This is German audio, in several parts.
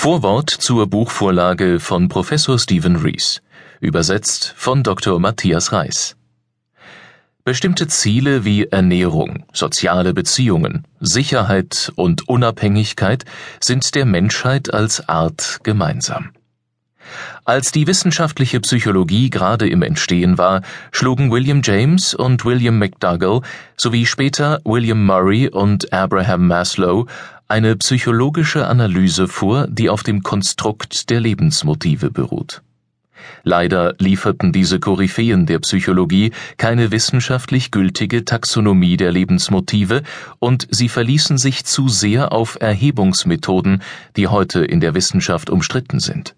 Vorwort zur Buchvorlage von Professor Stephen Rees, übersetzt von Dr. Matthias Reis. Bestimmte Ziele wie Ernährung, soziale Beziehungen, Sicherheit und Unabhängigkeit sind der Menschheit als Art gemeinsam. Als die wissenschaftliche Psychologie gerade im Entstehen war, schlugen William James und William McDougall sowie später William Murray und Abraham Maslow eine psychologische Analyse vor, die auf dem Konstrukt der Lebensmotive beruht. Leider lieferten diese Koryphäen der Psychologie keine wissenschaftlich gültige Taxonomie der Lebensmotive und sie verließen sich zu sehr auf Erhebungsmethoden, die heute in der Wissenschaft umstritten sind.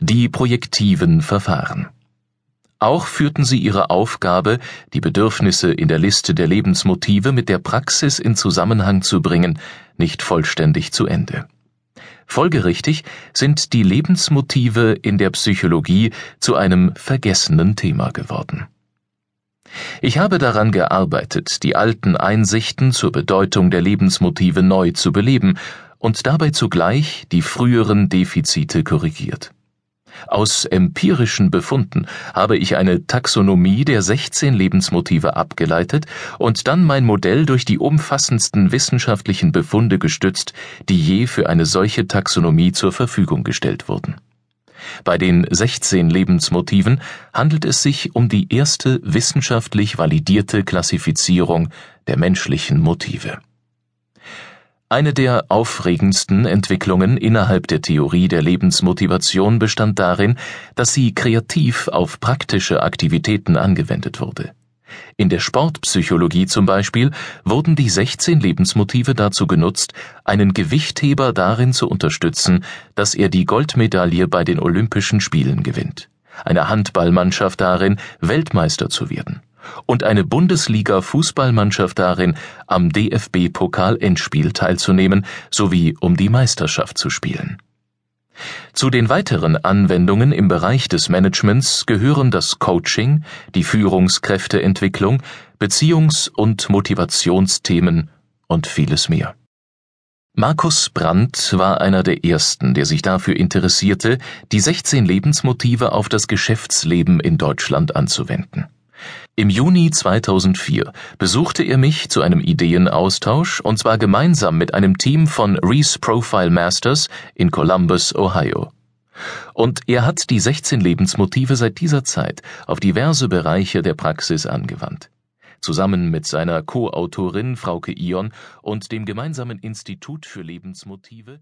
Die projektiven Verfahren. Auch führten sie ihre Aufgabe, die Bedürfnisse in der Liste der Lebensmotive mit der Praxis in Zusammenhang zu bringen, nicht vollständig zu Ende. Folgerichtig sind die Lebensmotive in der Psychologie zu einem vergessenen Thema geworden. Ich habe daran gearbeitet, die alten Einsichten zur Bedeutung der Lebensmotive neu zu beleben und dabei zugleich die früheren Defizite korrigiert. Aus empirischen Befunden habe ich eine Taxonomie der 16 Lebensmotive abgeleitet und dann mein Modell durch die umfassendsten wissenschaftlichen Befunde gestützt, die je für eine solche Taxonomie zur Verfügung gestellt wurden. Bei den 16 Lebensmotiven handelt es sich um die erste wissenschaftlich validierte Klassifizierung der menschlichen Motive. Eine der aufregendsten Entwicklungen innerhalb der Theorie der Lebensmotivation bestand darin, dass sie kreativ auf praktische Aktivitäten angewendet wurde. In der Sportpsychologie zum Beispiel wurden die 16 Lebensmotive dazu genutzt, einen Gewichtheber darin zu unterstützen, dass er die Goldmedaille bei den Olympischen Spielen gewinnt, eine Handballmannschaft darin, Weltmeister zu werden und eine Bundesliga-Fußballmannschaft darin, am DFB-Pokal-Endspiel teilzunehmen sowie um die Meisterschaft zu spielen. Zu den weiteren Anwendungen im Bereich des Managements gehören das Coaching, die Führungskräfteentwicklung, Beziehungs- und Motivationsthemen und vieles mehr. Markus Brandt war einer der ersten, der sich dafür interessierte, die 16 Lebensmotive auf das Geschäftsleben in Deutschland anzuwenden. Im Juni 2004 besuchte er mich zu einem Ideenaustausch und zwar gemeinsam mit einem Team von Reese Profile Masters in Columbus, Ohio. Und er hat die 16 Lebensmotive seit dieser Zeit auf diverse Bereiche der Praxis angewandt. Zusammen mit seiner Co-Autorin Frauke Ion und dem gemeinsamen Institut für Lebensmotive